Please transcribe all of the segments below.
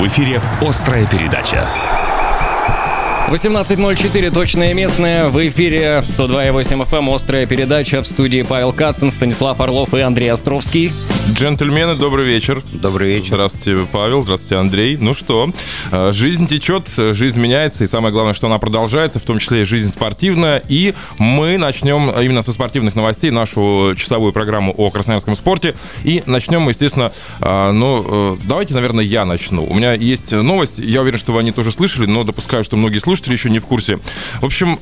В эфире «Острая передача». 18.04, точное местное. В эфире 102.8 FM, острая передача в студии Павел Кацин, Станислав Орлов и Андрей Островский. Джентльмены, добрый вечер. Добрый вечер. Здравствуйте, Павел. Здравствуйте, Андрей. Ну что, э, жизнь течет, жизнь меняется, и самое главное, что она продолжается, в том числе и жизнь спортивная. И мы начнем именно со спортивных новостей нашу часовую программу о красноярском спорте. И начнем мы, естественно, э, ну, э, давайте, наверное, я начну. У меня есть новость, я уверен, что вы они тоже слышали, но допускаю, что многие слушатели еще не в курсе. В общем,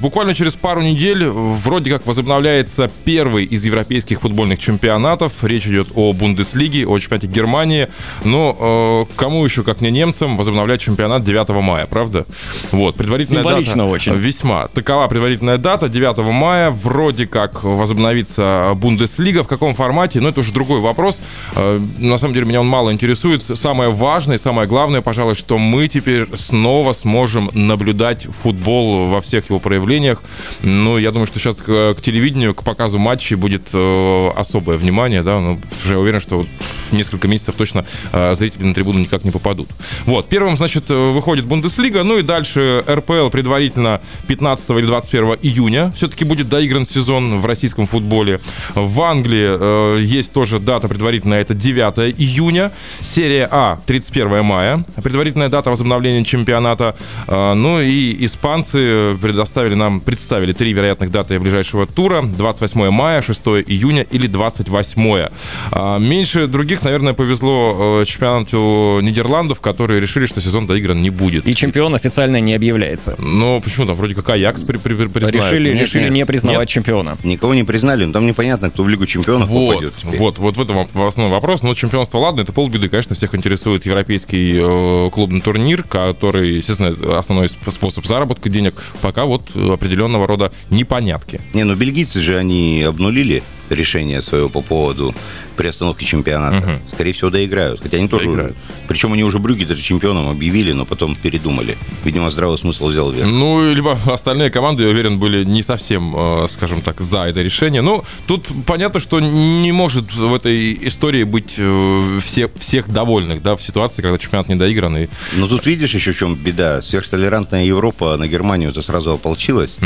буквально через пару недель вроде как возобновляется первый из европейских футбольных чемпионатов Речь идет о Бундеслиге, о чемпионате Германии. Но э, кому еще, как не немцам, возобновлять чемпионат 9 мая, правда? Вот, предварительная Символично дата... очень. Весьма. Такова предварительная дата, 9 мая. Вроде как возобновится Бундеслига. В каком формате? Ну, это уже другой вопрос. Э, на самом деле, меня он мало интересует. Самое важное, самое главное, пожалуй, что мы теперь снова сможем наблюдать футбол во всех его проявлениях. Ну, я думаю, что сейчас к, к телевидению, к показу матчей будет э, особое внимание, да, ну, уже уверен, что несколько месяцев точно э, зрители на трибуну никак не попадут. Вот, первым, значит, э, выходит Бундеслига, ну и дальше РПЛ предварительно 15 или 21 июня все-таки будет доигран сезон в российском футболе. В Англии э, есть тоже дата предварительная, это 9 июня. Серия А 31 мая, предварительная дата возобновления чемпионата. Э, ну и испанцы предоставили нам, представили три вероятных даты ближайшего тура. 28 мая, 6 июня или 28 а, меньше других, наверное, повезло э, чемпионату Нидерландов, которые решили, что сезон доигран не будет. И чемпион официально не объявляется. Но почему там вроде как Аякс при, при, признают? Решили, Нет, решили нет. не признавать Нет? чемпиона. Никого не признали, но там непонятно, кто в Лигу чемпионов Вот, попадет. теперь. вот, вот в этом основной вопрос. Но чемпионство, ладно, это полбеды. Конечно, всех интересует европейский э, клубный турнир, который, естественно, основной сп- способ заработка денег. Пока вот определенного рода непонятки. Не, ну бельгийцы же, они обнулили решение свое по поводу приостановки чемпионата. Скорее всего, доиграют. Хотя они тоже... Доиграют. Причем они уже Брюги даже чемпионом объявили, но потом передумали. Видимо, здравый смысл взял верх. Ну, либо остальные команды, я уверен, были не совсем, э, скажем так, за это решение. Ну, тут понятно, что не может в этой истории быть э, все, всех довольных, да, в ситуации, когда чемпионат не доигран. И... Но тут видишь еще в чем беда. Сверхтолерантная Европа на Германию-то сразу ополчилась.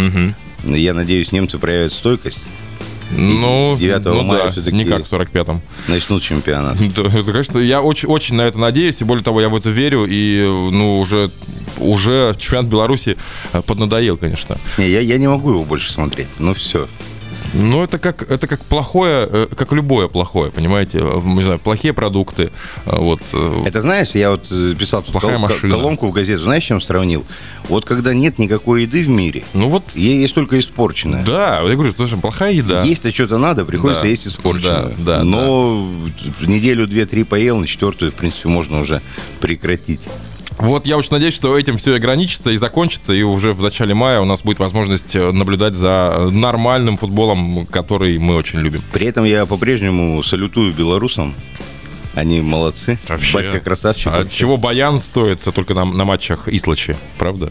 Я надеюсь, немцы проявят стойкость. Ну, 9 ну мая да, всё-таки- не как в 45-м. Начнут чемпионат. Да, конечно, я очень, очень на это надеюсь, и более того, я в это верю, и, ну, уже, уже чемпионат Беларуси э, поднадоел, конечно. Не, я, я не могу его больше смотреть. Ну все. Ну, это как, это как плохое, э, как любое плохое, понимаете? Э, Не знаю, плохие продукты, э, вот. Это знаешь, я вот писал тут кол- машина. колонку в газету, знаешь, чем сравнил? Вот когда нет никакой еды в мире, Ну, вот, есть только испорченная. да, я говорю, слушай, плохая еда. Есть-то что-то надо, приходится Да. есть испорченную. Да, да, Но неделю, две-три поел, на четвертую, в принципе, можно уже прекратить. Вот я очень надеюсь, что этим все ограничится и закончится, и уже в начале мая у нас будет возможность э, наблюдать за э, нормальным футболом, который мы очень любим. При этом я по-прежнему салютую белорусам. Они молодцы. Вообще. Батька красавчик. А чего Баян стоит только на, на матчах Ислачи, правда?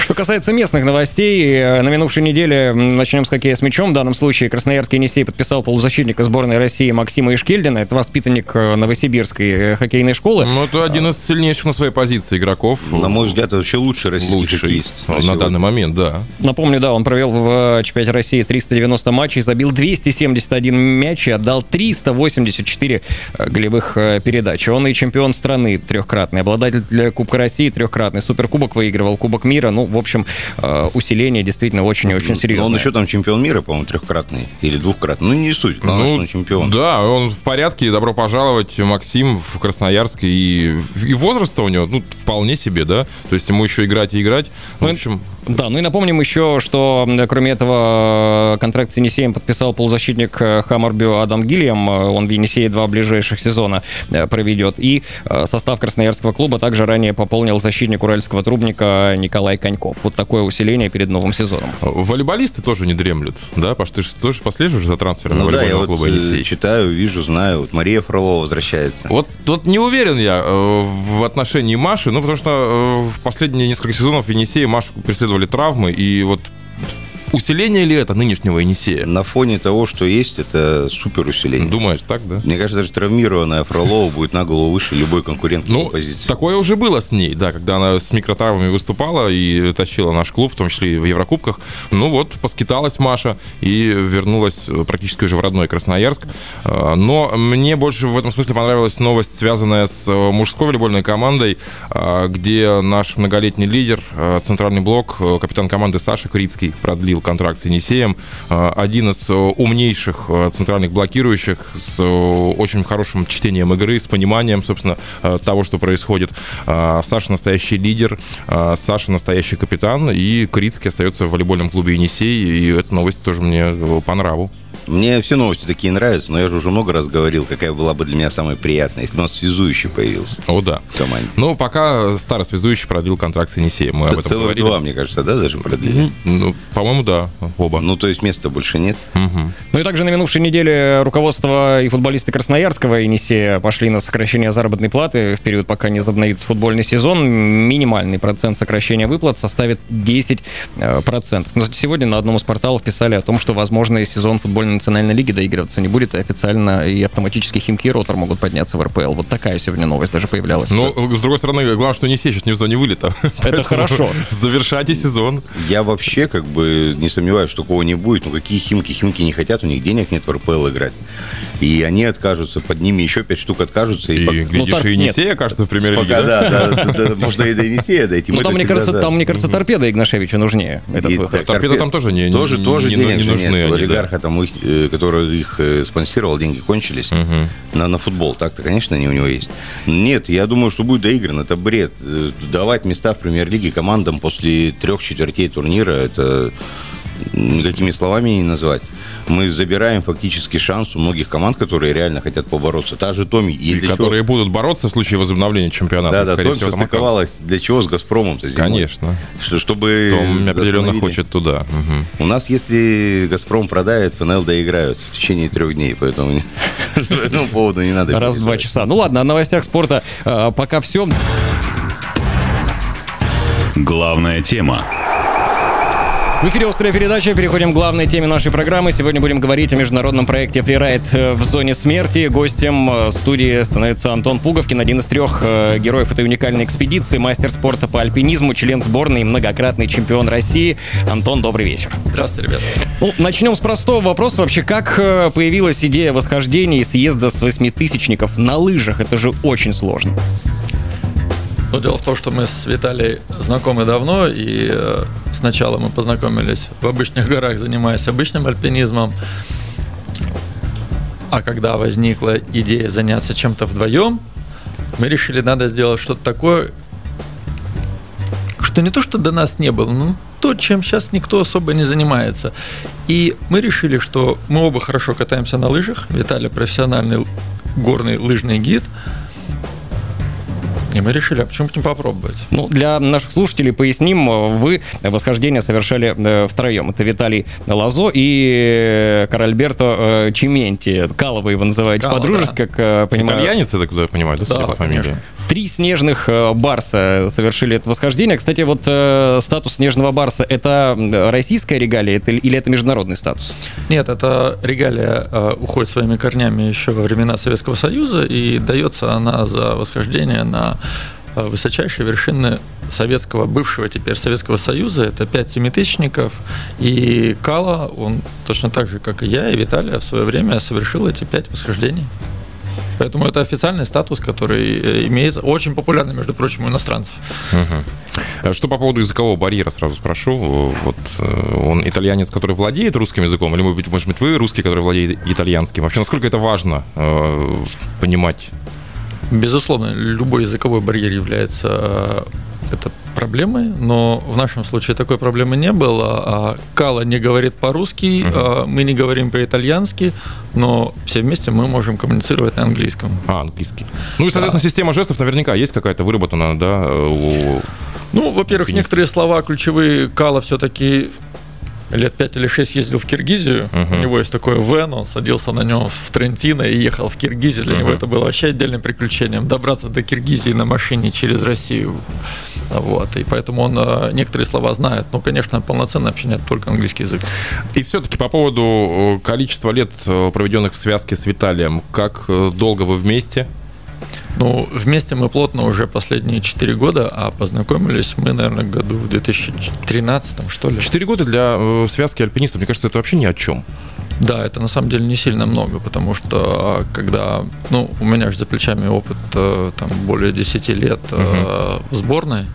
Что касается местных новостей, э, на минувшей неделе начнем с хоккея с мячом. В данном случае Красноярский Енисей подписал полузащитника сборной России Максима Ишкельдина. Это воспитанник э, Новосибирской э, хоккейной школы. Ну, это один из сильнейших на своей позиции игроков. На мой взгляд, это вообще лучший российский лучший хоккеист. на сегодня. данный момент, да. Напомню, да, он провел в чемпионате России 390 матчей, забил 271 мяч и отдал 384 э, голевых передач. Он и чемпион страны трехкратный, обладатель для Кубка России трехкратный, Суперкубок выигрывал, Кубок мира. Ну, в общем, э, усиление действительно очень и очень Но серьезное. он еще там чемпион мира, по-моему, трехкратный или двухкратный. Ну, не суть, главное, что он чемпион. Да, он в порядке. Добро пожаловать, Максим, в Красноярск. И, и возраст у него, ну, вполне себе, да. То есть ему еще играть и играть. Ну, в общем, Да, ну и напомним еще, что м, кроме этого э, контракт с Енисеем подписал полузащитник э, Хаммербю Адам Гильям. Э, Он в Енисее два ближайших сезона э, проведет. И э, состав Красноярского клуба также ранее пополнил защитник уральского трубника Николай Коньков. Вот такое усиление перед новым сезоном. волейболисты тоже не дремлют, да? Паш, ты же тоже последуешь за трансфером Ну да, я волейбольного вот клуба э, «Енисей»? читаю, вижу, знаю. Вот Мария Фролова возвращается. Вот, вот не уверен я э, в отношении Маши, ну, потому что э, в последние несколько сезонов в Енисее Машу преследовали травмы, и вот усиление ли это нынешнего Енисея? На фоне того, что есть, это супер усиление. Думаешь, так, да? Мне кажется, даже травмированная Фролова будет на голову выше любой конкурент Ну, позиции. такое уже было с ней, да, когда она с микротравмами выступала и тащила наш клуб, в том числе и в Еврокубках. Ну вот, поскиталась Маша и вернулась практически уже в родной Красноярск. А, Но мне больше в этом смысле понравилась новость, связанная с э, мужской волейбольной командой, а, где наш многолетний лидер, э, центральный блок, э, капитан команды Саша Крицкий продлил контракт с Енисеем. А, Один из э, умнейших э, центральных блокирующих с э, очень хорошим чтением игры, с пониманием, собственно, э, того, что происходит. Саша настоящий лидер, Саша настоящий капитан, и Крицкий остается в волейбольном клубе Енисей, и эта новость тоже мне э, по нраву. Мне все новости такие нравятся, но я же уже много раз говорил, какая была бы для меня самая приятная, если бы у нас связующий появился О, да. в команде. Но пока старосвязующий продлил контракт с Енисеем. Мы об этом Целых говорили. два, мне кажется, да, даже продлили? Ну, по-моему, да, оба. Ну, то есть места больше нет. Ну и также на минувшей неделе руководство и футболисты Красноярского Енисея пошли на сокращение заработной платы в период, пока не возобновится футбольный сезон. Минимальный процент сокращения выплат составит 10%. э. Ну, кстати, сегодня на одном из порталов писали о том, что, возможно, и сезон футбольной национальной лиги доигрываться не будет, и официально и автоматически Химки и Ротор могут подняться в РПЛ. Вот такая сегодня новость даже появлялась. Ну, с другой стороны, главное, что Енисей сейчас не в зоне вылета. Поэтому хорошо. Завершайте сезон. Я вообще как бы не сомневаюсь, что такого не будет. Ну, какие химки? Химки не хотят, у них денег нет в РПЛ играть. И они откажутся, под ними еще пять штук откажутся. И, пок- глядишь, так и нет. Енисей окажется в премьер-лиге, Пока, да? можно и до Енисея дойти. Ну, там, мне кажется, там, мне кажется, торпеда Игнашевича нужнее, этот И выход. так, Торпедо там тоже не- тоже, не- тоже не- не нужны олигарха, там, их, который их э, спонсировал, деньги кончились на, на футбол. Так-то, конечно, они у него есть. Нет, я думаю, что будет доигран. Это бред. Э, Давать места в премьер-лиге командам после трех четвертей турнира, это никакими словами не назвать. Мы забираем фактически шанс у многих команд, которые реально хотят побороться. Та же Томи. И чего- которые будут бороться в случае возобновления чемпионата. Да, да, Томи состыковалась. Для чего с Газпромом-то зимой? Конечно. Что- Чтобы Том определенно хочет туда. Мгм. У нас, если «Газпром» продает, ФНЛ доиграют в течение трех дней, поэтому этому поводу не надо. Раз в два переживать. часа. Ну ладно, о новостях спорта э, пока все. Главная тема. В эфире «Острая передача». Переходим к главной теме нашей программы. Сегодня будем говорить о международном проекте «Фрирайд э, в зоне смерти». Гостем э, студии становится Антон Пуговкин, один из трех э, героев этой уникальной экспедиции, мастер спорта по альпинизму, член сборной и многократный чемпион России. Антон, добрый вечер. Здравствуйте, ребята. Ну, начнем с простого вопроса. Вообще, как появилась идея восхождения и съезда с восьмитысячников на лыжах? Это же очень сложно. Ну, дело в том, что мы с Виталией знакомы давно, и э, сначала мы познакомились в обычных горах, занимаясь обычным альпинизмом. А когда возникла идея заняться чем-то вдвоем, мы решили, надо сделать что-то такое, что не то, что до нас не было, но то, чем сейчас никто особо не занимается. И мы решили, что мы оба хорошо катаемся на лыжах. Виталий профессиональный горный лыжный гид. И мы решили, а почему бы не попробовать? Ну, для наших слушателей поясним, вы восхождение совершали э, втроем. Это Виталий Лазо и э, Каральберто э, Чименти. Кало вы его называете Кало, по-дружески, да. как э, понимаю. Итальянец, это куда я понимаю, да, судя Да, по фамилии? конечно. Три снежных э, барса совершили это восхождение. Кстати, вот э, статус снежного барса – это российская регалия это, или это международный статус? Нет, эта регалия э, уходит своими корнями еще во времена Советского Союза, и дается она за восхождение на высочайшие вершины советского, бывшего теперь Советского Союза. Это пять семитысячников. И Кала, он точно так же, как и я, и Виталия в свое время совершил эти пять восхождений. Поэтому это официальный статус, который э, имеется, очень популярный, между прочим, у иностранцев. Что по поводу языкового барьера, сразу спрошу. Вот э, он итальянец, который владеет русским языком, или, может быть, может быть, вы русский, который владеет итальянским? Вообще, насколько это важно э, понимать? Безусловно, любой языковой барьер является это проблемой, но в нашем случае такой проблемы не было. А Кала не говорит по-русски, а мы не говорим по-итальянски, но все вместе мы можем коммуницировать на английском. А, английский. Ну и, соответственно, система жестов наверняка есть какая-то выработана, да, у... Ну, во-первых, некоторые слова ключевые Кала все-таки лет пять или шесть ездил в Киргизию. У него есть такой вен, он садился на нем в Трентино и ехал в Киргизию. Для него это было вообще отдельным приключением. Добраться до Киргизии на машине через Россию Вот, и поэтому он э, некоторые слова знает. Но, конечно, полноценное общение только английский язык. И все-таки по поводу э, количества лет, э, проведенных в связке с Виталием, как долго вы вместе? Ну, вместе мы плотно уже последние 4 года, а познакомились мы, наверное, году в 2013, что ли. 4 года для связки альпинистов, мне кажется, это вообще ни о чем. Да, это на самом деле не сильно много, потому что а, когда, ну, у меня же за плечами опыт э, там более 10 лет uh-huh. в сборной,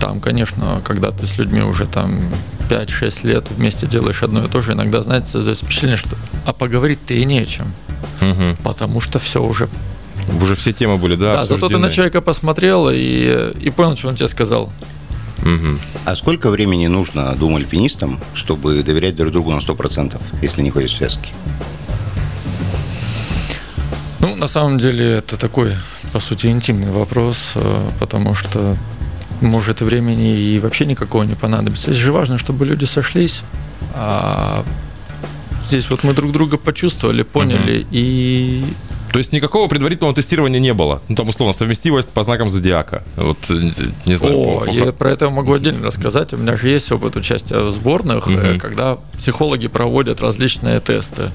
там, конечно, когда ты с людьми уже там 5-6 лет вместе делаешь одно и то же, иногда, знаете, создается впечатление, что а поговорить-то и не о чем, угу. потому что все уже уже все темы были, да? Да, обсуждены. зато ты на человека посмотрел и, и понял, что он тебе сказал. Угу. А сколько времени нужно двум альпинистам, чтобы доверять друг другу на 100%, если не ходят в связки? Ну, на самом деле, это такой, по сути, интимный вопрос, э, потому что может времени и вообще никакого не понадобится. Здесь же важно, чтобы люди сошлись. А здесь вот мы друг друга почувствовали, поняли угу. и то есть никакого предварительного тестирования не было. Ну, там, условно, совместимость по знакам зодиака. Вот, э, не знаю. О, по, по... я про это могу отдельно рассказать. У меня же есть опыт участия в сборных, угу. когда психологи проводят различные тесты.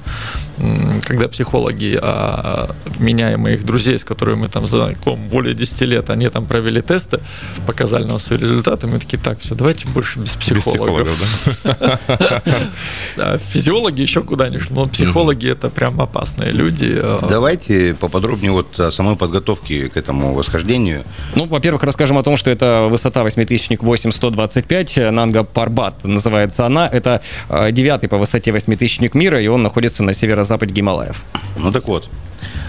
Когда психологи, а, меня и моих друзей, с которыми мы там знакомы более 10 лет, они там провели тесты, показали нам свои результаты, мы такие, так, все, давайте больше без психологов. Без психологов да? Физиологи еще куда-нибудь, но психологи это прям опасные люди. А. Давайте поподробнее вот о самой подготовке к этому восхождению. Ну, во-первых, расскажем о том, что это высота 8000 8125, Нанга Парбат называется она. Это э, девятый по высоте восьмитысячник мира, и он находится на северо-западе Гималаев. Ну так вот,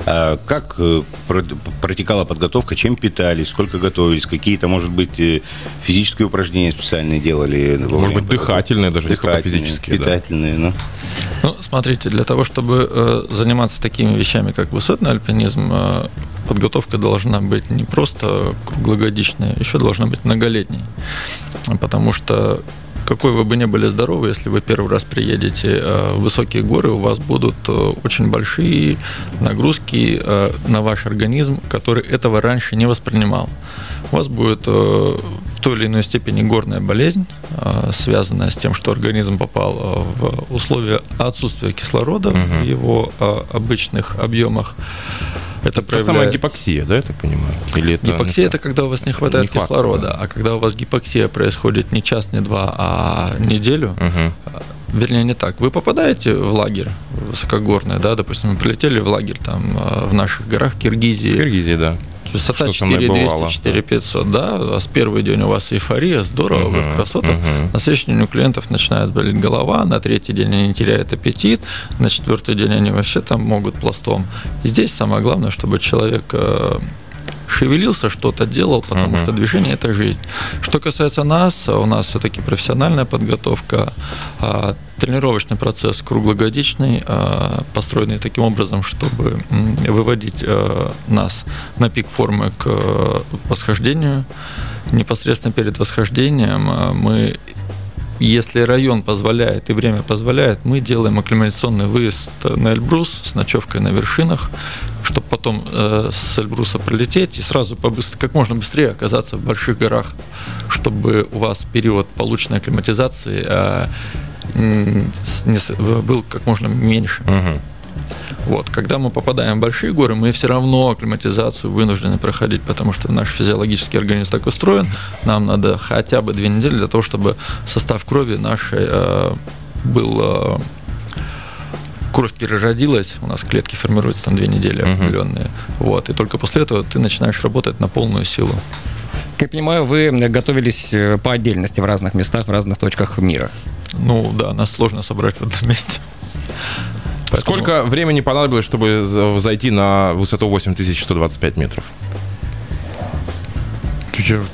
а как э, протекала подготовка, чем питались, сколько готовились, какие-то, может быть, э, физические упражнения специальные делали? Может быть, дыхательные даже, дыхательные, не физические. Питательные, да. ну. Ну, смотрите, для того, чтобы э, заниматься такими вещами, как высотный альпинизм, подготовка должна быть не просто круглогодичная, еще должна быть многолетней. Потому что какой вы бы ни были здоровы, если вы первый раз приедете э, в высокие горы, у вас будут э, очень большие нагрузки э, на ваш организм, который этого раньше не воспринимал. У вас будет в той или иной степени горная болезнь, связанная с тем, что организм попал в условия отсутствия кислорода угу. в его обычных объемах. Это, это самая гипоксия, да, я так понимаю? Или это гипоксия – это когда у вас не хватает не кислорода, да. а когда у вас гипоксия происходит не час, не два, а неделю, угу. вернее, не так. Вы попадаете в лагерь высокогорный, да, допустим, мы прилетели в лагерь там а, в наших горах Киргизии. Киргизии, да. Высота 4200, 4500, да, а с первый день у вас эйфория, здорово, uh-huh, вы в красотах. Uh-huh. На следующий день у клиентов начинает болеть голова, на третий день они теряют аппетит, на четвертый день они вообще там могут пластом. И здесь самое главное, чтобы человек э, шевелился, что-то делал, потому uh-huh. что движение это жизнь. Что касается нас, у нас все-таки профессиональная подготовка, а, тренировочный процесс круглогодичный, а, построенный таким образом, чтобы выводить а, нас на пик формы к восхождению. Непосредственно перед восхождением мы если район позволяет и время позволяет, мы делаем акклиматационный выезд на Эльбрус с ночевкой на вершинах, чтобы потом э, с Эльбруса пролететь и сразу побыстр, как можно быстрее оказаться в больших горах, чтобы у вас период полученной акклиматизации э, не, был как можно меньше. Угу. Вот. Когда мы попадаем в большие горы, мы все равно акклиматизацию вынуждены проходить, потому что наш физиологический организм так устроен. Нам надо хотя бы две недели для того, чтобы состав крови нашей э, был э, кровь переродилась, у нас клетки формируются там две недели определенные. Uh-huh. Вот, и только после этого ты начинаешь работать на полную силу. Как я понимаю, вы готовились э, по отдельности в разных местах, в разных точках мира. Ну да, нас сложно собрать в одном месте. Поэтому... Сколько времени понадобилось, чтобы зайти на высоту 8125 метров?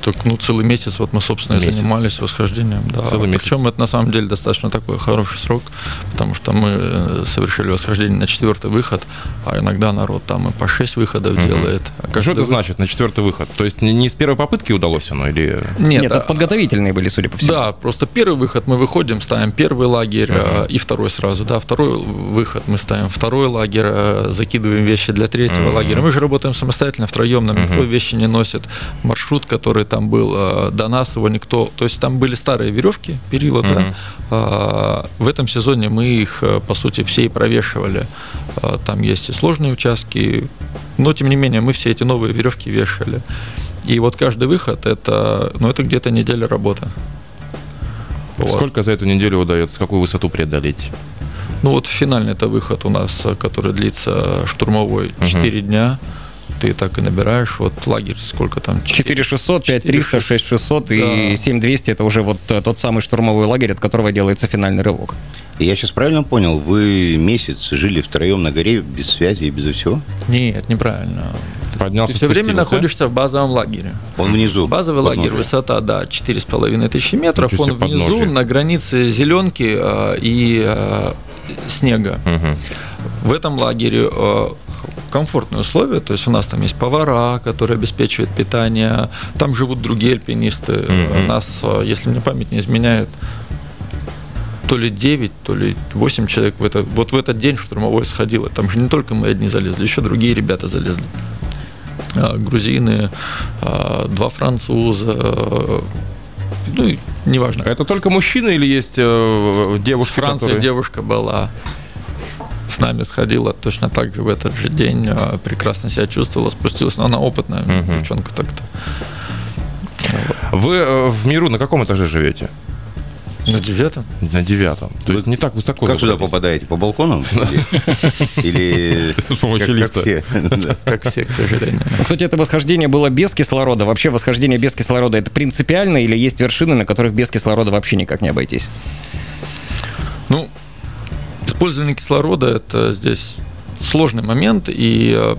Так, ну, целый месяц вот мы, собственно, месяц. занимались восхождением. Да. Целый месяц. Причем это на самом деле достаточно такой хороший срок, потому что мы э, совершили восхождение на четвертый выход, а иногда народ там и по шесть выходов угу. делает. А что это значит, на четвертый выход? То есть не с первой попытки удалось оно или... Нет, Нет а... подготовительные были, судя по всему. Да, просто первый выход мы выходим, ставим первый лагерь угу. и второй сразу. Да, второй выход мы ставим второй лагерь, э, закидываем вещи для третьего угу. лагеря. Мы же работаем самостоятельно, втроем, нам угу. никто вещи не носит. Маршрут, который там был э, до нас, его никто... То есть там были старые веревки, перила, Мгм. да. А, В этом сезоне мы их, э, по сути, все и провешивали. А, Там есть и сложные участки, но, тем не менее, мы все эти новые веревки вешали. И вот каждый выход, это, ну, это где-то неделя работы. Вот. Сколько за эту неделю удается, какую высоту преодолеть? Ну вот финальный это выход у нас, э, который длится штурмовой 4 дня. Ты так и набираешь. Вот лагерь сколько там? 4600, 5300, 6600 и Да. 7200 это уже вот э, тот самый штурмовой лагерь, от которого делается финальный рывок. И я сейчас правильно понял, вы месяц жили втроем на горе без связи и без всего? Нет, неправильно. Поднялся, Ты все время находишься в базовом лагере. Он внизу. Базовый лагерь, высота, да, 4,5 тысячи метров. Он внизу, подножие. на границе зеленки э, и э, снега. В этом лагере э, комфортные условия, то есть у нас там есть повара, которые обеспечивают питание, там живут другие альпинисты. Мгм. У нас, э, если мне память не изменяет, то ли 9, то ли 8 человек в это, вот в этот день штурмовой сходило. Там же не только мы одни залезли, еще другие ребята залезли. А, Грузины, а, два француза, э, ну, неважно. Это только мужчины или есть э, девушки, Франции которые... девушка была с нами сходила точно так же в этот же день, а, прекрасно себя чувствовала, спустилась, но она опытная Мгм. девчонка так-то. Вы э, в миру на каком этаже живете? На девятом? На девятом. То есть не так высоко. Как туда забрались. попадаете? По балконам? Или- С помощью лифта. как все? Да. Как все, к сожалению. Кстати, это восхождение было без кислорода. Вообще восхождение без кислорода это принципиально или есть вершины, на которых без кислорода вообще никак не обойтись? Ну, использование кислорода это здесь сложный момент, и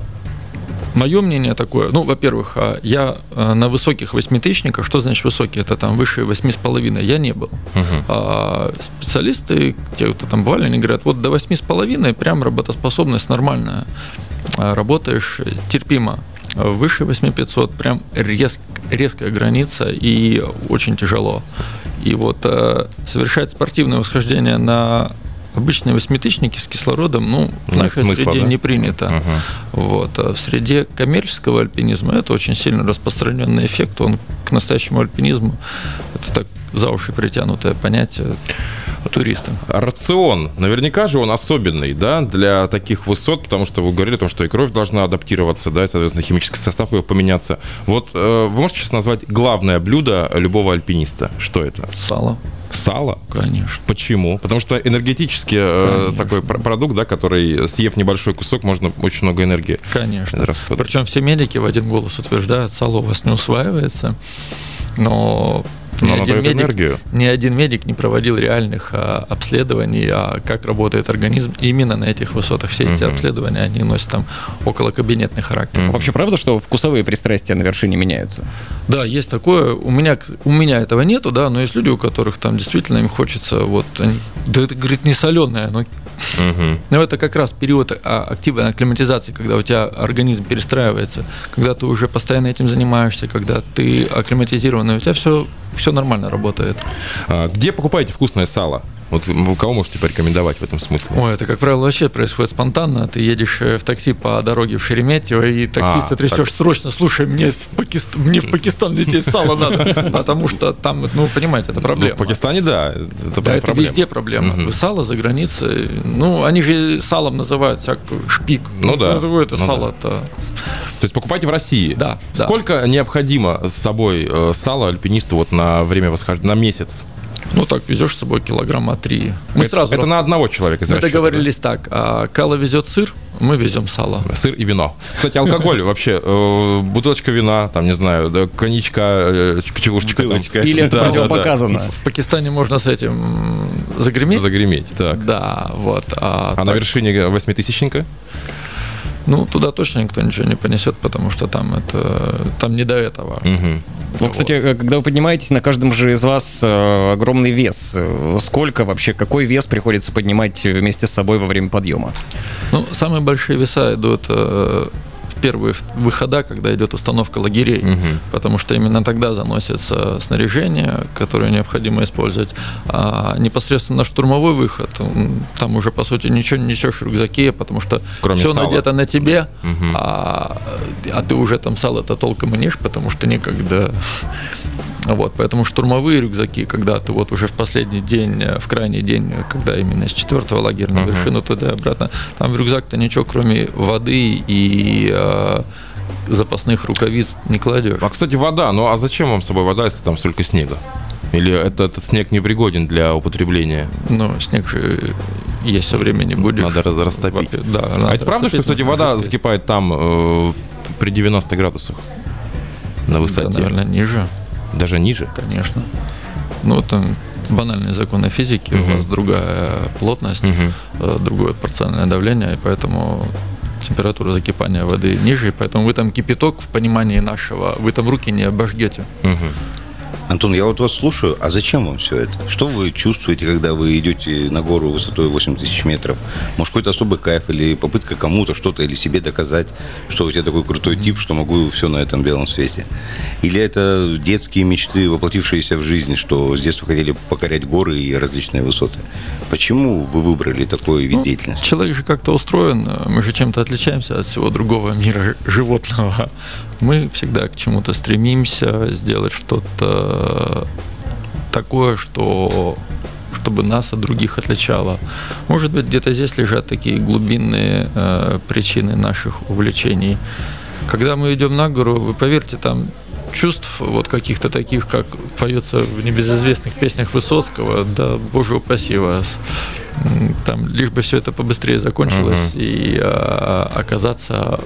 мое мнение такое, ну, во-первых, а, я а, на высоких восьмитысячниках, что значит высокие, это там выше восьми с половиной, я не был. Мгм. А специалисты, те, кто там бывали, они говорят, вот до восьми с половиной прям работоспособность нормальная, А работаешь терпимо. А Выше 8500 прям резк, резкая граница и очень тяжело. И вот э, совершать спортивное восхождение на обычные восьмитысячники с кислородом, ну, в Нет нашей смысла, среде да? не принято. Мгм. Вот. А в среде коммерческого альпинизма это очень сильно распространенный эффект. Он к настоящему альпинизму это так за уши притянутое понятие туриста. Рацион. Наверняка же он особенный, да, для таких высот, потому что вы говорили о том, что и кровь должна адаптироваться, да, и, соответственно, химический состав его поменяться. Вот э, вы можете сейчас назвать главное блюдо любого альпиниста? Что это? Сало, Сало? конечно. Почему? Потому что энергетически э, такой пр- продукт, да, который, съев небольшой кусок, можно очень много энергии Конечно. расходовать. Причем все медики в один голос утверждают, сало у вас не усваивается, но Но оно дает энергию. ни один медик не проводил реальных а, обследований, а как работает организм именно на этих высотах. Все эти Мгм. обследования, они носят там около кабинетный характер. Мгм. Вообще правда, что вкусовые пристрастия на вершине меняются? Да, есть такое. У меня, у меня этого нету, да, но есть люди, у которых там действительно им хочется, вот, они- да это, говорит, не соленое, но Мгм. но это как раз период а, активной акклиматизации, когда у тебя организм перестраивается, когда ты уже постоянно этим занимаешься, когда ты акклиматизированный, у тебя все, все нормально работает. А, Где покупаете вкусное сало? Вот вы кого можете порекомендовать в этом смысле? Ой, это, как правило, вообще происходит спонтанно. Ты едешь э, в такси по дороге в Шереметьево, и таксиста А, трясешь так. срочно, слушай, мне в, Пакист- мне в Пакистан лететь сало надо, потому что там, ну, понимаете, это Ну, проблема. в Пакистане, да, это Да, это проблема. везде проблема. Сало за границей, ну, они же салом называют всякую шпик. Ну да, Назову это ну сало-то. То есть покупайте в России. Да, да. Сколько необходимо с собой э, сала альпинисту вот на время восхождения, на месяц? Ну, так, везешь с собой килограмма три. Мы это, сразу это рас- на одного человека из Мы расчета, договорились так. а, Кала везет сыр, мы везем сало. да? Сыр и вино. Кстати, алкоголь вообще, э, бутылочка вина, там, не знаю, да, коньячка, э, чевушечка. там. Бутылочка. Или это Да, да, да. противопоказано? В Пакистане можно с этим загреметь. Загреметь, так. Да, вот. А, А на вершине восьмитысячника? Ну, туда точно никто ничего не понесет, потому что там это там не до этого. Мгм. Ну, кстати, э, когда вы поднимаетесь, на каждом же из вас э, огромный вес. Э, Сколько вообще, какой вес приходится поднимать вместе с собой во время подъема? Ну, самые большие веса идут э, первые выхода, когда идет установка лагерей, угу. потому что именно тогда заносится снаряжение, которое необходимо использовать. А непосредственно штурмовой выход, там уже, по сути, ничего не несешь в рюкзаке, потому что Кроме все сала. надето на тебе, угу. а, а ты уже там сало это толком и нешь, потому что некогда вот, поэтому штурмовые рюкзаки, когда ты вот уже в последний день, э, в крайний день, когда именно с четвертого лагеря на вершину туда и обратно, там в рюкзак-то ничего, кроме воды и э, запасных рукавиц не кладешь. А, кстати, вода. Ну, а зачем вам с собой вода, если там столько снега? Или это, этот снег не пригоден для употребления? Ну, снег же есть со времени будешь. Надо растопить. Да, надо а это правда, что, кстати, вода закипает там э, при 90 градусах на высоте? Да, наверное, ниже. Даже ниже? Конечно. Ну, там банальные законы физики, угу. у вас другая плотность, угу. другое порциональное давление, и поэтому температура закипания воды ниже, и поэтому вы там кипяток в понимании нашего, вы там руки не обожгете. Угу. Антон, я вот вас слушаю, а зачем вам все это? Что вы чувствуете, когда вы идете на гору высотой 8 тысяч метров? Может, какой-то особый кайф или попытка кому-то что-то или себе доказать, что у тебя такой крутой тип, что могу все на этом белом свете? Или это детские мечты, воплотившиеся в жизнь, что с детства хотели покорять горы и различные высоты? Почему вы выбрали такой вид ну, деятельности? Человек же как-то устроен, мы же чем-то отличаемся от всего другого мира животного. Мы всегда к чему-то стремимся, сделать что-то такое, что чтобы нас от других отличало. Может быть, где-то здесь лежат такие глубинные э, причины наших увлечений. Когда мы идем на гору, вы поверьте, там чувств вот каких-то таких, как поется в небезызвестных песнях Высоцкого, да, боже упаси вас там, лишь бы все это побыстрее закончилось угу. и а, оказаться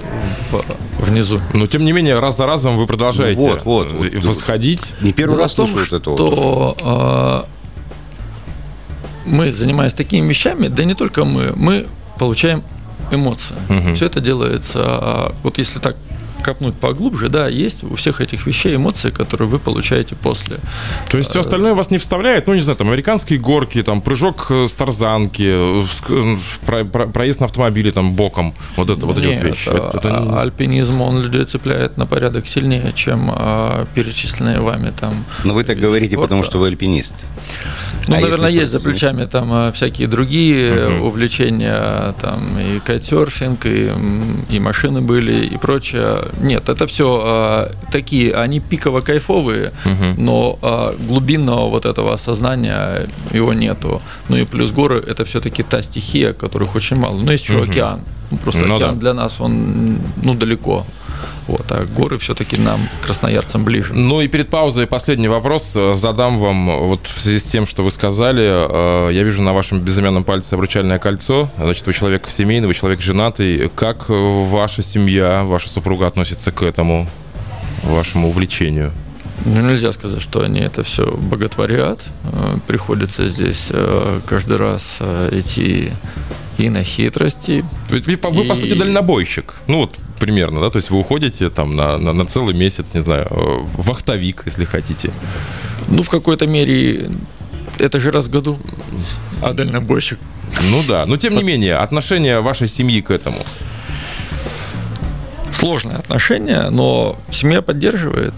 в, внизу. Но тем не менее, раз за разом вы продолжаете ну, вот, вот, вот, восходить. Не первый Дело раз слушают это. Что а, мы, занимаясь такими вещами, да не только мы, мы получаем эмоции. Угу. Все это делается, а, вот если так копнуть поглубже, да, есть у всех этих вещей эмоции, которые вы получаете после. То есть все остальное вас не вставляет? Ну, не знаю, там, американские горки, там, прыжок с тарзанки, про, про, проезд на автомобиле там боком, вот это вот эти вот вещи. Это, это... Альпинизм, он людей цепляет на порядок сильнее, чем а, перечисленные вами там. Но вы так говорите, спорта. потому что вы альпинист. Ну, а наверное, есть за плечами там а, всякие другие угу. увлечения, там и кайтсерфинг, и, и машины были, и прочее. Нет, это все а, такие, они пиково кайфовые, угу. но а, глубинного вот этого осознания его нету. Ну и плюс горы это все-таки та стихия, которых очень мало. Ну, есть еще угу. океан. Ну, просто ну, океан да. для нас, он ну, далеко. Вот, а горы все-таки нам, красноярцам, ближе. Ну и перед паузой последний вопрос задам вам вот в связи с тем, что вы сказали. Э, я вижу на вашем безымянном пальце обручальное кольцо. Значит, вы человек семейный, вы человек женатый. Как ваша семья, ваша супруга относится к этому вашему увлечению? Ну, нельзя сказать, что они это все боготворят. Э, приходится здесь э, каждый раз идти и на хитрости. Вы, вы, и... по сути, дальнобойщик. Ну, вот примерно, да? То есть вы уходите там на, на, на целый месяц, не знаю, э, вахтовик, если хотите. Ну, в какой-то мере, это же раз в году. А дальнобойщик. Ну да, но тем не менее, отношение вашей семьи к этому. Сложное отношение, но семья поддерживает.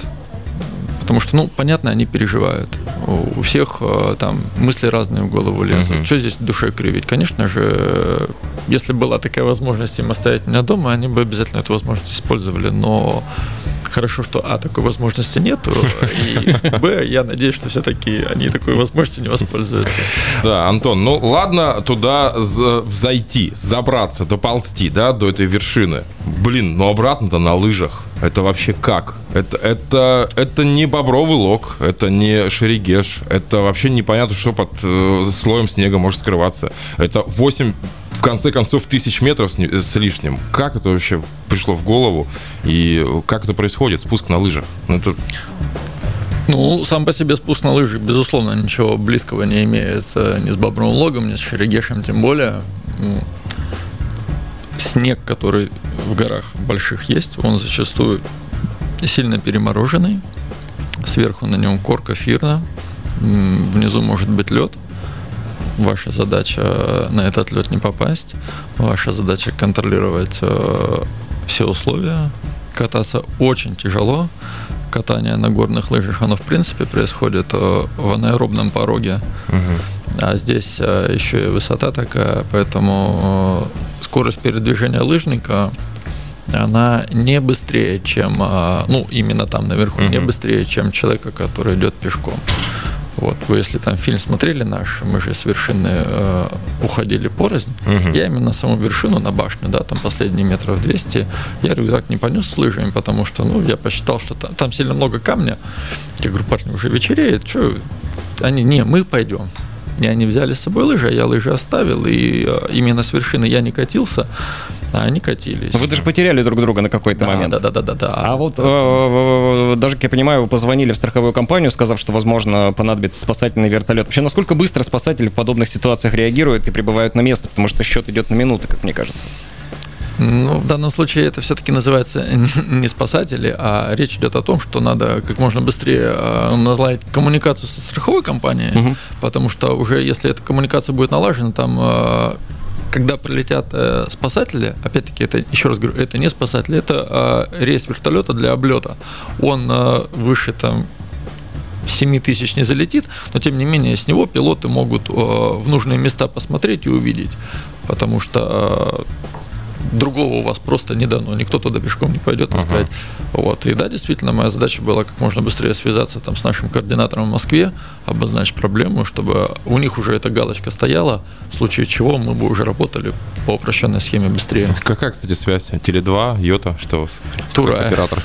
Потому что, ну, понятно, они переживают. У всех э, там мысли разные в голову лезут. Uh-huh. Что здесь душе кривить? Конечно же, если была такая возможность им оставить меня дома, они бы обязательно эту возможность использовали. Но хорошо, что а, такой возможности нету, и б, я надеюсь, что все-таки они такой возможностью не воспользуются. Да, Антон, ну ладно туда взойти, забраться, доползти, да, до этой вершины. Блин, ну обратно-то на лыжах. Это вообще как? Это, это, это не бобровый лог, это не шерегеш, это вообще непонятно, что под э, слоем снега может скрываться. Это 8, в конце концов, тысяч метров с, с лишним. Как это вообще пришло в голову? И как это происходит, спуск на лыжах? Ну, это... Ну, сам по себе спуск на лыжи, безусловно, ничего близкого не имеется ни с бобровым логом, ни с шерегешем, тем более. Снег, который в горах больших есть, он зачастую сильно перемороженный. Сверху на нем корка фирна, внизу может быть лед. Ваша задача на этот лед не попасть. Ваша задача контролировать э, все условия. Кататься очень тяжело. Катание на горных лыжах, оно в принципе происходит э, в анаэробном пороге. А здесь э, еще и высота такая, поэтому э, скорость передвижения лыжника она не быстрее, чем, э, ну, именно там наверху, не быстрее, чем человека, который идет пешком. Вот, вы если там фильм смотрели наш, мы же с вершины э, уходили порознь. Я именно на саму вершину, на башню, да, там последние метров 200, я рюкзак не понес с лыжами, потому что, ну, я посчитал, что там, там сильно много камня. Я говорю, парни, уже вечереет, что? Они, не, мы пойдем. И они взяли с собой лыжи, а я лыжи оставил, и э, именно с вершины я не катился, а они катились. Вы даже потеряли друг друга на какой-то Да, момент. да, да, да, да, да. А вот э, даже, как я понимаю, вы позвонили в страховую компанию, сказав, что, возможно, понадобится спасательный вертолет. Вообще, насколько быстро спасатели в подобных ситуациях реагируют и прибывают на место? Потому что счет идет на минуты, как мне кажется. Ну, в данном случае это все-таки называется не спасатели, а речь идет о том, что надо как можно быстрее э, наладить коммуникацию со страховой компанией, Мгм. потому что уже если эта коммуникация будет налажена, там э, когда прилетят э, спасатели, опять-таки, это, еще раз говорю, это не спасатели, это э, рейс вертолета для облета. Он э, выше там 7 тысяч не залетит, но тем не менее с него пилоты могут э, в нужные места посмотреть и увидеть, потому что э, другого у вас просто не дано, никто туда пешком не пойдет, так сказать. Вот. И да, действительно, моя задача была как можно быстрее связаться там с нашим координатором в Москве, обозначить проблему, чтобы у них уже эта галочка стояла, в случае чего мы бы уже работали по упрощенной схеме быстрее. Какая, кстати, связь? Теле2, Йота, что у вас? Тура. Оператор.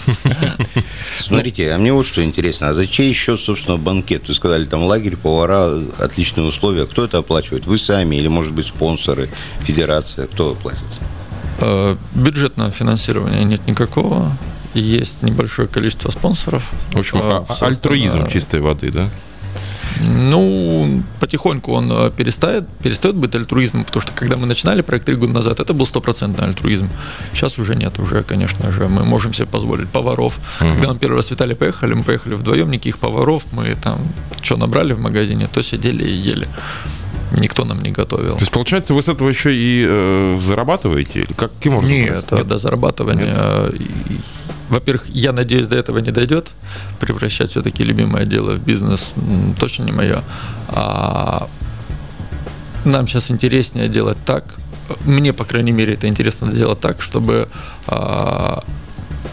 Смотрите, а мне вот что интересно. А за чей счет, собственно, банкет? Вы сказали, там лагерь, повара, отличные условия. Кто это оплачивает? Вы сами или, может быть, спонсоры, федерация? Кто платит? Э, Бюджетного финансирования нет никакого. Есть небольшое количество спонсоров. В общем, Э, а- а- собственно, альтруизм чистой воды, да? Ну, потихоньку он э, перестает, перестает быть альтруизмом, потому что когда мы начинали проект три года назад, это был стопроцентный альтруизм. Сейчас уже нет, уже, конечно же, мы можем себе позволить поваров. Когда мы первый раз в Италии поехали, мы поехали вдвоем, никаких поваров, мы там что набрали в магазине, то сидели и ели. Никто нам не готовил. То есть, получается, вы с этого еще и э, зарабатываете? Или как- каким образом? Нет, до зарабатывания. и- Во-первых, я надеюсь, до этого не дойдет. Превращать все-таки любимое дело в бизнес точно не мое. А нам сейчас интереснее делать так. Мне, по крайней мере, это интересно делать так, чтобы а,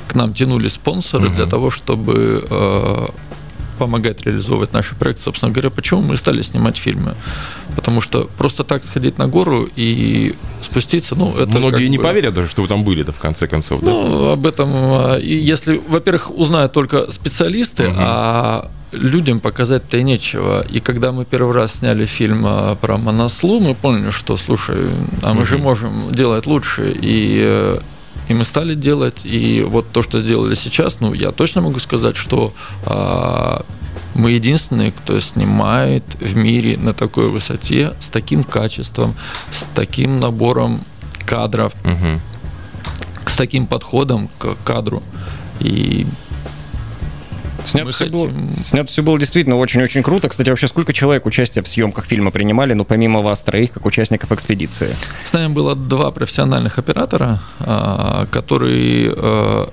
к нам тянули спонсоры для того, чтобы а, помогать реализовывать наши проекты. Собственно говоря, почему мы стали снимать фильмы? Потому что просто так сходить на гору и спуститься, ну, это Многие не бы- поверят даже, что вы там были, да, в конце концов, да? ну, об этом, а, и если, во-первых, узнают только специалисты, а людям показать-то и нечего. И когда мы первый раз сняли фильм а, про Монослу, мы поняли, что, слушай, а мы же можем делать лучше. И, э, и мы стали делать. И вот то, что сделали сейчас, ну, я точно могу сказать, что а, мы единственные, кто снимает в мире на такой высоте, с таким качеством, с таким набором кадров, Мгм. с таким подходом к кадру. И Снято все, хотим- было, снято все было действительно очень-очень круто. Кстати, вообще сколько человек участия в съемках фильма принимали, ну, помимо вас троих, как участников экспедиции? с нами было два профессиональных оператора, а, которые а,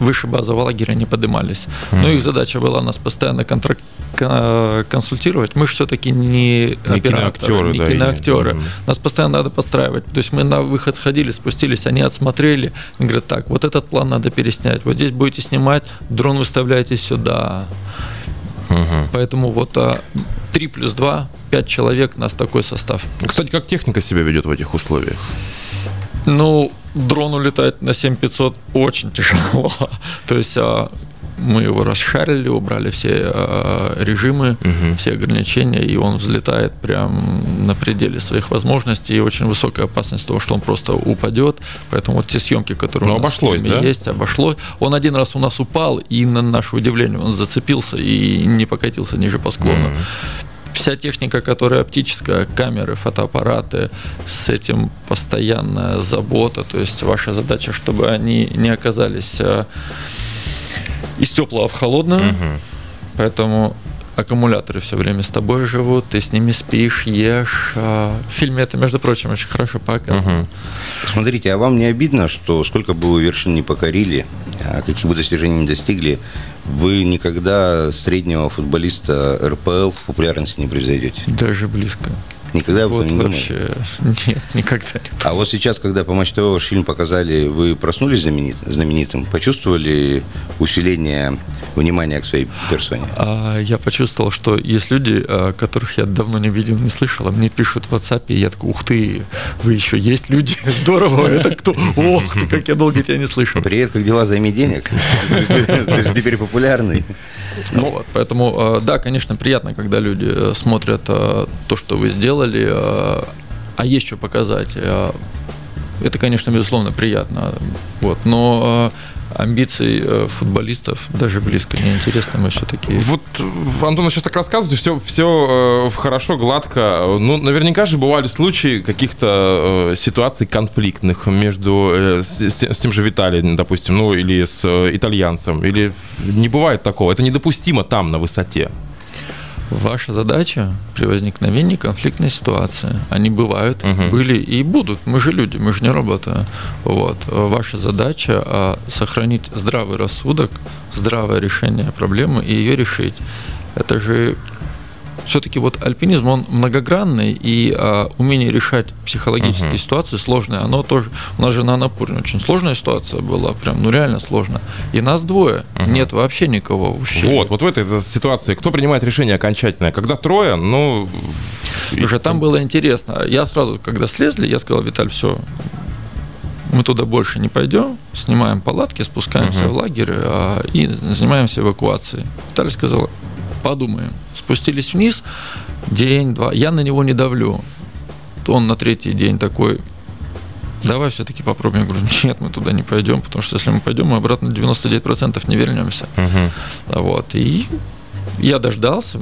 выше базового лагеря не поднимались. Но их задача была нас постоянно контрак- ка- консультировать. Мы же все-таки не, операторы, киноактеры, не да, и не- киноактеры. Мгм. Нас постоянно надо подстраивать. То есть мы на выход сходили, спустились, они отсмотрели. и говорят, так, вот этот план надо переснять. Вот здесь будете снимать, дрон выставляете сюда. Мгм. Поэтому вот а, 3 плюс 2, 5 человек, нас такой состав. Кстати, как техника себя ведет в этих условиях? Ну, дрон улетает на 7500 очень тяжело. То есть а, мы его расшарили, убрали все а, режимы, Мгм. все ограничения, и он взлетает прям на пределе своих возможностей, и очень высокая опасность того, что он просто упадет. Поэтому вот те съемки, которые Но у нас обошлось, да? есть, обошлось. Он один раз у нас упал, и на наше удивление он зацепился и не покатился ниже по склону. Мгм. Вся техника, которая оптическая, камеры, фотоаппараты, с этим постоянная забота. То есть ваша задача, чтобы они не оказались э, из теплого в холодное. Поэтому аккумуляторы все время с тобой живут, ты с ними спишь, ешь. А В фильме это, между прочим, очень хорошо показано. Мгм. Смотрите, а вам не обидно, что сколько бы вы вершин не покорили, а каких бы достижений не достигли, вы никогда среднего футболиста РПЛ в популярности не превзойдете? Даже близко. Никогда об Вот этом не думали? вообще нет, никогда не А вот сейчас, когда по Матч ТВ ваш фильм показали, вы проснулись знаменит, знаменитым? Почувствовали усиление внимания к своей персоне? А я почувствовал, что есть люди, а, которых я давно не видел, не слышал, а мне пишут в WhatsApp, и я такой, ух ты, вы еще есть люди, здорово, это кто? Ох ты, как я долго тебя не слышал. Привет, как дела, займи денег? Ты же теперь популярный. Ну вот, поэтому, э, да, конечно, приятно, когда люди э, смотрят э, то, что вы сделали, а есть что показать. Это, конечно, безусловно, приятно. Вот, но амбиций э, футболистов даже близко не интересно. Мы все-таки Вот э, Антон сейчас так рассказывает, все, все хорошо, гладко. Ну, наверняка же бывали случаи каких-то э, ситуаций конфликтных между э, с, с- тем же Виталием, допустим, ну или с э, итальянцем. Или не бывает такого. Это недопустимо там, на высоте. Ваша задача при возникновении конфликтной ситуации, они бывают, Мгм. были и будут. Мы же люди, мы же не роботы. Вот. Ваша задача а, сохранить здравый рассудок, здравое решение проблемы и ее решить. Это же все-таки вот альпинизм, он многогранный, и а, умение решать психологические Мгм. ситуации сложные, оно тоже... У нас же на Анапурне очень сложная ситуация была, прям, ну реально сложно. И нас двое, Мгм. нет вообще никого в ущелье. Вот, вот в этой ситуации кто принимает решение окончательное? Когда трое, ну... Уже там было интересно. Я сразу, когда слезли, я сказал, Виталь, все, мы туда больше не пойдем, снимаем палатки, спускаемся Мгм. в лагерь а, и занимаемся эвакуацией. Виталий сказал, подумаем. Спустились вниз, день-два. Я на него не давлю. Он на третий день такой, давай все-таки попробуем. Я говорю, нет, мы туда не пойдем, потому что если мы пойдем, мы обратно 99% не вернемся. Мгм. Вот. И я дождался.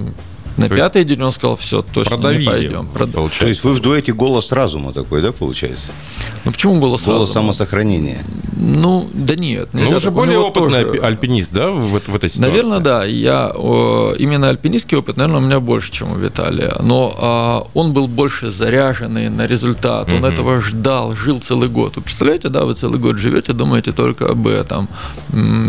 На То есть пятый день он сказал, все, точно Продавили, не пойдем. Прод- получается. То есть вы в дуэте голос разума такой, да, получается? Ну почему голос Голос разума? самосохранения. Ну, да нет. Ну, уже более опытный тоже- альпи- альпинист, да, в, в этой ситуации? Наверное, да. Я именно альпинистский опыт, наверное, у меня больше, чем у Виталия. Но а, он был больше заряженный на результат. Он этого ждал, жил целый год. Вы представляете, да, вы целый год живете, думаете только об этом.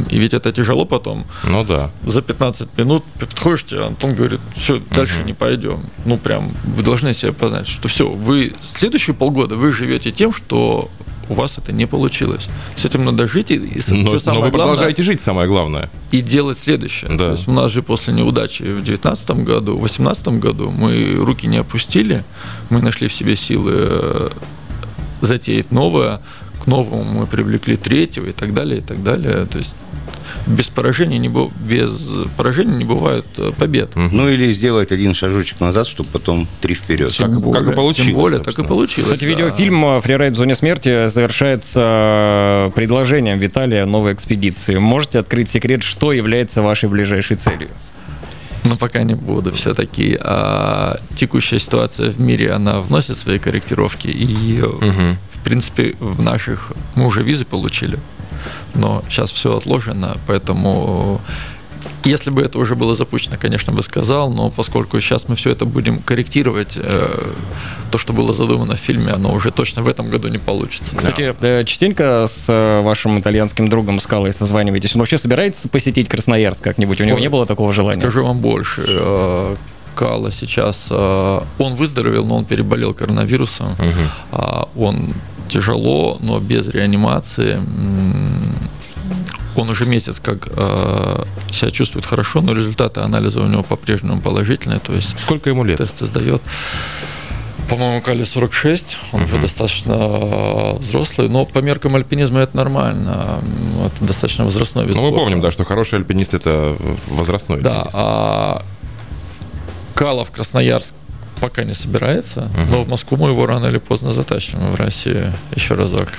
И ведь это тяжело потом. Ну да. За 15 минут подходишь, тебе Антон говорит, все, дальше не пойдем. Ну, прям, вы должны себе познать, что все, вы следующие полгода вы живете тем, что у вас это не получилось. С этим надо жить, и, и Но, что но самое вы главное, продолжаете жить, самое главное. и делать следующее. Да. То есть у нас же после неудачи в 2019 году, в 2018 году мы руки не опустили, мы нашли в себе силы э, затеять новое, к новому мы привлекли третьего и так далее, и так далее. То есть без поражения не, бу- без поражения не бывает э, побед. Ну или сделать один шажочек назад, чтобы потом три вперед. Как- Тем как и получилось, Тем более, так и получилось. Кстати, да. видеофильм «Фрирайд в зоне смерти» завершается э, предложением Виталия новой экспедиции. Можете открыть секрет, что является вашей ближайшей целью? Но пока не буду. Все-таки а, текущая ситуация в мире, она вносит свои корректировки. И, Мгм. в принципе, в наших... Мы уже визы получили, но сейчас все отложено, поэтому... Если бы это уже было запущено, конечно, бы сказал, но поскольку сейчас мы все это будем корректировать, э, то, что было задумано в фильме, оно уже точно в этом году не получится. Кстати, э, частенько с э, вашим итальянским другом Скалой созваниваетесь. Он вообще собирается посетить Красноярск как-нибудь? У него Ой, не было такого желания? Скажу вам больше. э, Кала сейчас, э, он выздоровел, но он переболел коронавирусом. А, Он тяжело, но без реанимации. Он уже месяц как э, себя чувствует хорошо, но результаты анализа у него по-прежнему положительные. То есть Сколько ему лет? тесты сдает. По-моему, Кали 46, он уже Мгм. достаточно э, взрослый, но по меркам альпинизма это нормально. М, Это достаточно возрастной вид Ну, мы помним, да, что хороший альпинист это возрастной Да, альпинист. а Калов Красноярск пока не собирается, Мгм. но в Москву мы его рано или поздно затащим в Россию еще разок.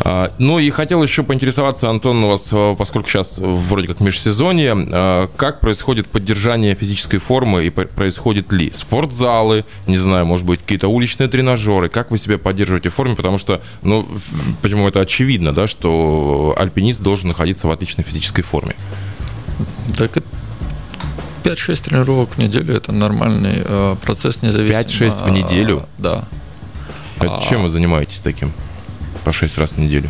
А, Ну и хотел еще поинтересоваться, Антон, у вас, э, поскольку сейчас вроде как межсезонье, а, как происходит поддержание физической формы и происходит ли? Спортзалы, не знаю, может быть, какие-то уличные тренажеры, как вы себя поддерживаете в форме? Потому что, ну, почему это очевидно, да, что альпинист должен находиться в отличной физической форме. Так и 5-6 тренировок в неделю это нормальный э, процесс независимо. 5-6 в неделю? Да. А А. Чем вы занимаетесь таким? По 6 раз в неделю?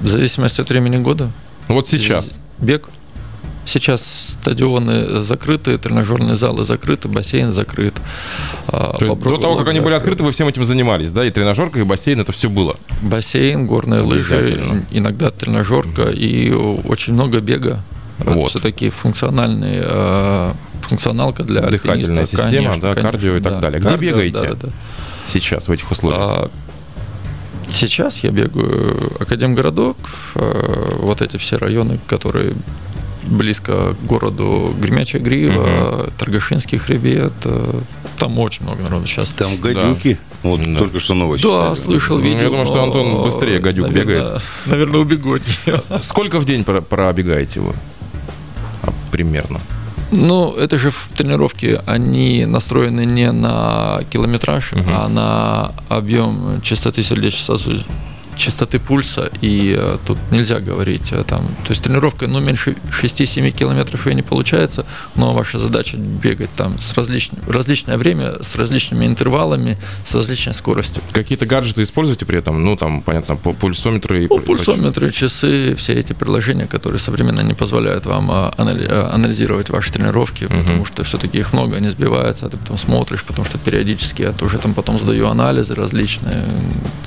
В зависимости от времени года. Вот сейчас. Бег. Сейчас стадионы закрыты, тренажерные залы закрыты, бассейн закрыт. А, То есть до того, как они были открыты, вы всем этим занимались, да? И тренажерка, и бассейн, это все было? Бассейн, горные лыжи, иногда тренажерка и очень много бега. Вот. Все-таки функциональный э, функционалка для Дыхательная система, конечно, да, конечно, кардио и так да. далее. Где кардио, бегаете да, да. сейчас в этих условиях? Сейчас я бегаю Академгородок, э, вот эти все районы, которые близко к городу Гремячая Грива, угу. Торгашинский хребет. Э, там очень много народу сейчас. Там гадюки. Да. Вот да. только что новость. Да, читали. слышал, видел. Ну, я думаю, что Антон быстрее гадюк наверное, бегает. Наверное, убегут. Сколько в день пробегаете вы? А, примерно. Ну, это же в тренировке они настроены не на километраж, угу. а на объем частоты сердечно-сосудистой частоты пульса, и э, тут нельзя говорить э, там, то есть тренировка, ну, меньше 6-7 километров ее не получается, но ваша задача бегать там с различным, различное время, с различными интервалами, с различной скоростью. Какие-то гаджеты используете при этом? Ну, там, понятно, пульсометры и ну, Пульсометры, часы, все эти приложения, которые современно не позволяют вам э, анализировать ваши тренировки, угу. потому что все-таки их много, они сбиваются, а ты потом смотришь, потому что периодически я тоже там потом сдаю анализы различные,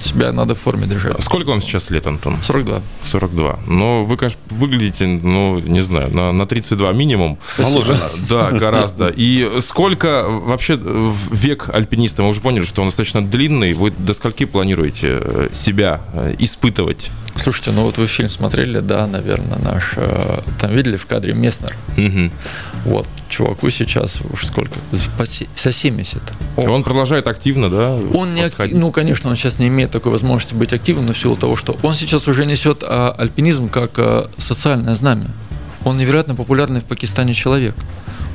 себя надо в форме держать. Сколько вам сейчас лет, Антон? 42. 42. Ну, вы, конечно, выглядите, ну, не знаю, на, на 32 минимум. Моложе. Да, гораздо. И сколько вообще век альпиниста? Мы уже поняли, что он достаточно длинный. Вы до скольки планируете э, себя э, испытывать? Слушайте, ну вот вы фильм смотрели, да, наверное, наш. Э, там видели в кадре Месснер. Угу. Вот, чуваку сейчас уж сколько? За 70. Ох. Он продолжает активно, да? Он не актив... Ну, конечно, он сейчас не имеет такой возможности быть активным, но в силу того, что он сейчас уже несет а, альпинизм как а, социальное знамя. Он невероятно популярный в Пакистане человек.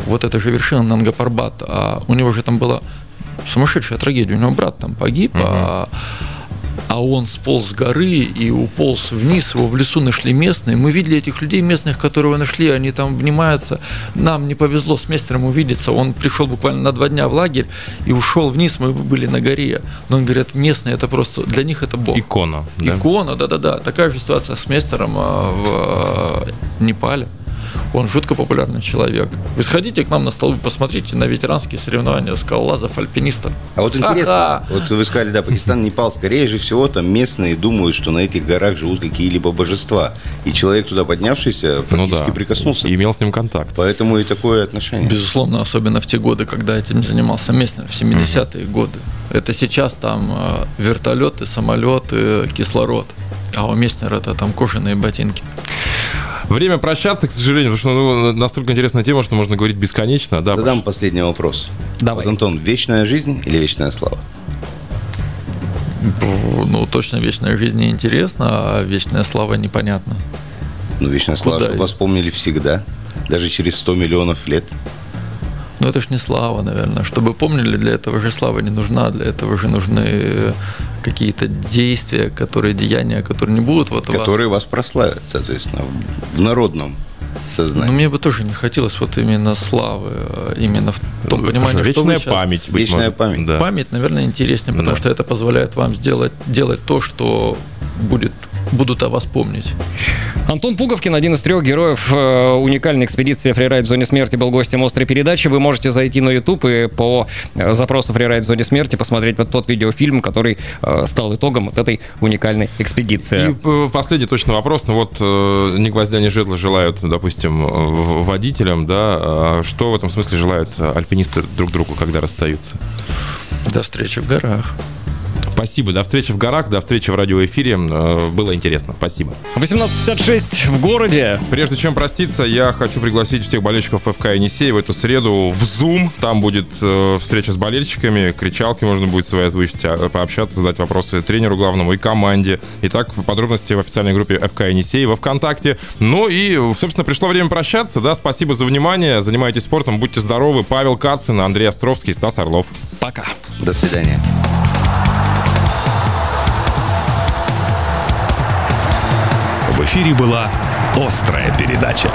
Вот это же вершина Нангапарбат. А у него же там была сумасшедшая трагедия. У него брат там погиб, угу. а а он сполз с горы и уполз вниз, его в лесу нашли местные. Мы видели этих людей местных, которые нашли, они там обнимаются. Нам не повезло с мастером увидеться, он пришел буквально на два дня в лагерь и ушел вниз, мы были на горе. Но он говорит, местные, это просто, для них это Бог. Икона. Да? Икона, да-да-да. Такая же ситуация с мастером а, в Непале. Он жутко популярный человек. Вы сходите к нам на столбы, посмотрите на ветеранские соревнования скалолазов, альпинистов. А вот интересно, Ага. вот вы сказали, да, Пакистан, Непал, скорее же всего, там местные думают, что на этих горах живут какие-либо божества. И человек туда поднявшийся фактически ну да. прикоснулся. И имел с ним контакт. Поэтому и такое отношение. Безусловно, особенно в те годы, когда этим занимался местный, в 70-е годы. Это сейчас там э, вертолеты, самолеты, кислород. А у Местнера это там кожаные ботинки. Время прощаться, к сожалению, потому что ну, настолько интересная тема, что можно говорить бесконечно. Да, Задам прош... последний вопрос. Давай. Вот, Антон, вечная жизнь или вечная слава? Ну, точно вечная жизнь не интересна, а вечная слава непонятна. Ну, вечная слава, Куда чтобы вас помнили всегда, даже через 100 миллионов лет. Ну, это ж не слава, наверное. Чтобы помнили, для этого же слава не нужна, для этого же нужны какие-то действия, которые, деяния, которые не будут вот Которые вас... вас прославят, соответственно, в народном сознании. Но мне бы тоже не хотелось вот именно славы, а именно в том ну, понимании, Вечная что вы сейчас... память. Вечная может. память. Да. Память, наверное, интереснее, потому да. что это позволяет вам сделать, делать то, что будет будут о вас помнить. Антон Пуговкин, один из трех героев э, уникальной экспедиции «Фрирайд в зоне смерти» был гостем острой передачи. Вы можете зайти на YouTube и по э, запросу «Фрирайд в зоне смерти» посмотреть вот тот видеофильм, который э, стал итогом вот этой уникальной экспедиции. И последний точно вопрос. Ну вот ни гвоздя, ни жезла желают, допустим, водителям, да, а что в этом смысле желают альпинисты друг другу, когда расстаются? До встречи в горах. Спасибо. До встречи в горах, до встречи в радиоэфире. Э, было интересно. Спасибо. 18.56 в городе. Прежде чем проститься, я хочу пригласить всех болельщиков ФК Енисей в эту среду в Zoom. Там будет э, встреча с болельщиками, кричалки можно будет свои озвучить, а, пообщаться, задать вопросы тренеру главному и команде. Итак, подробности в официальной группе ФК Енисей во ВКонтакте. Ну и, собственно, пришло время прощаться. Да, спасибо за внимание. Занимайтесь спортом, будьте здоровы. Павел Кацин, Андрей Островский, Стас Орлов. Пока. До свидания. Эфире была «Острая передача».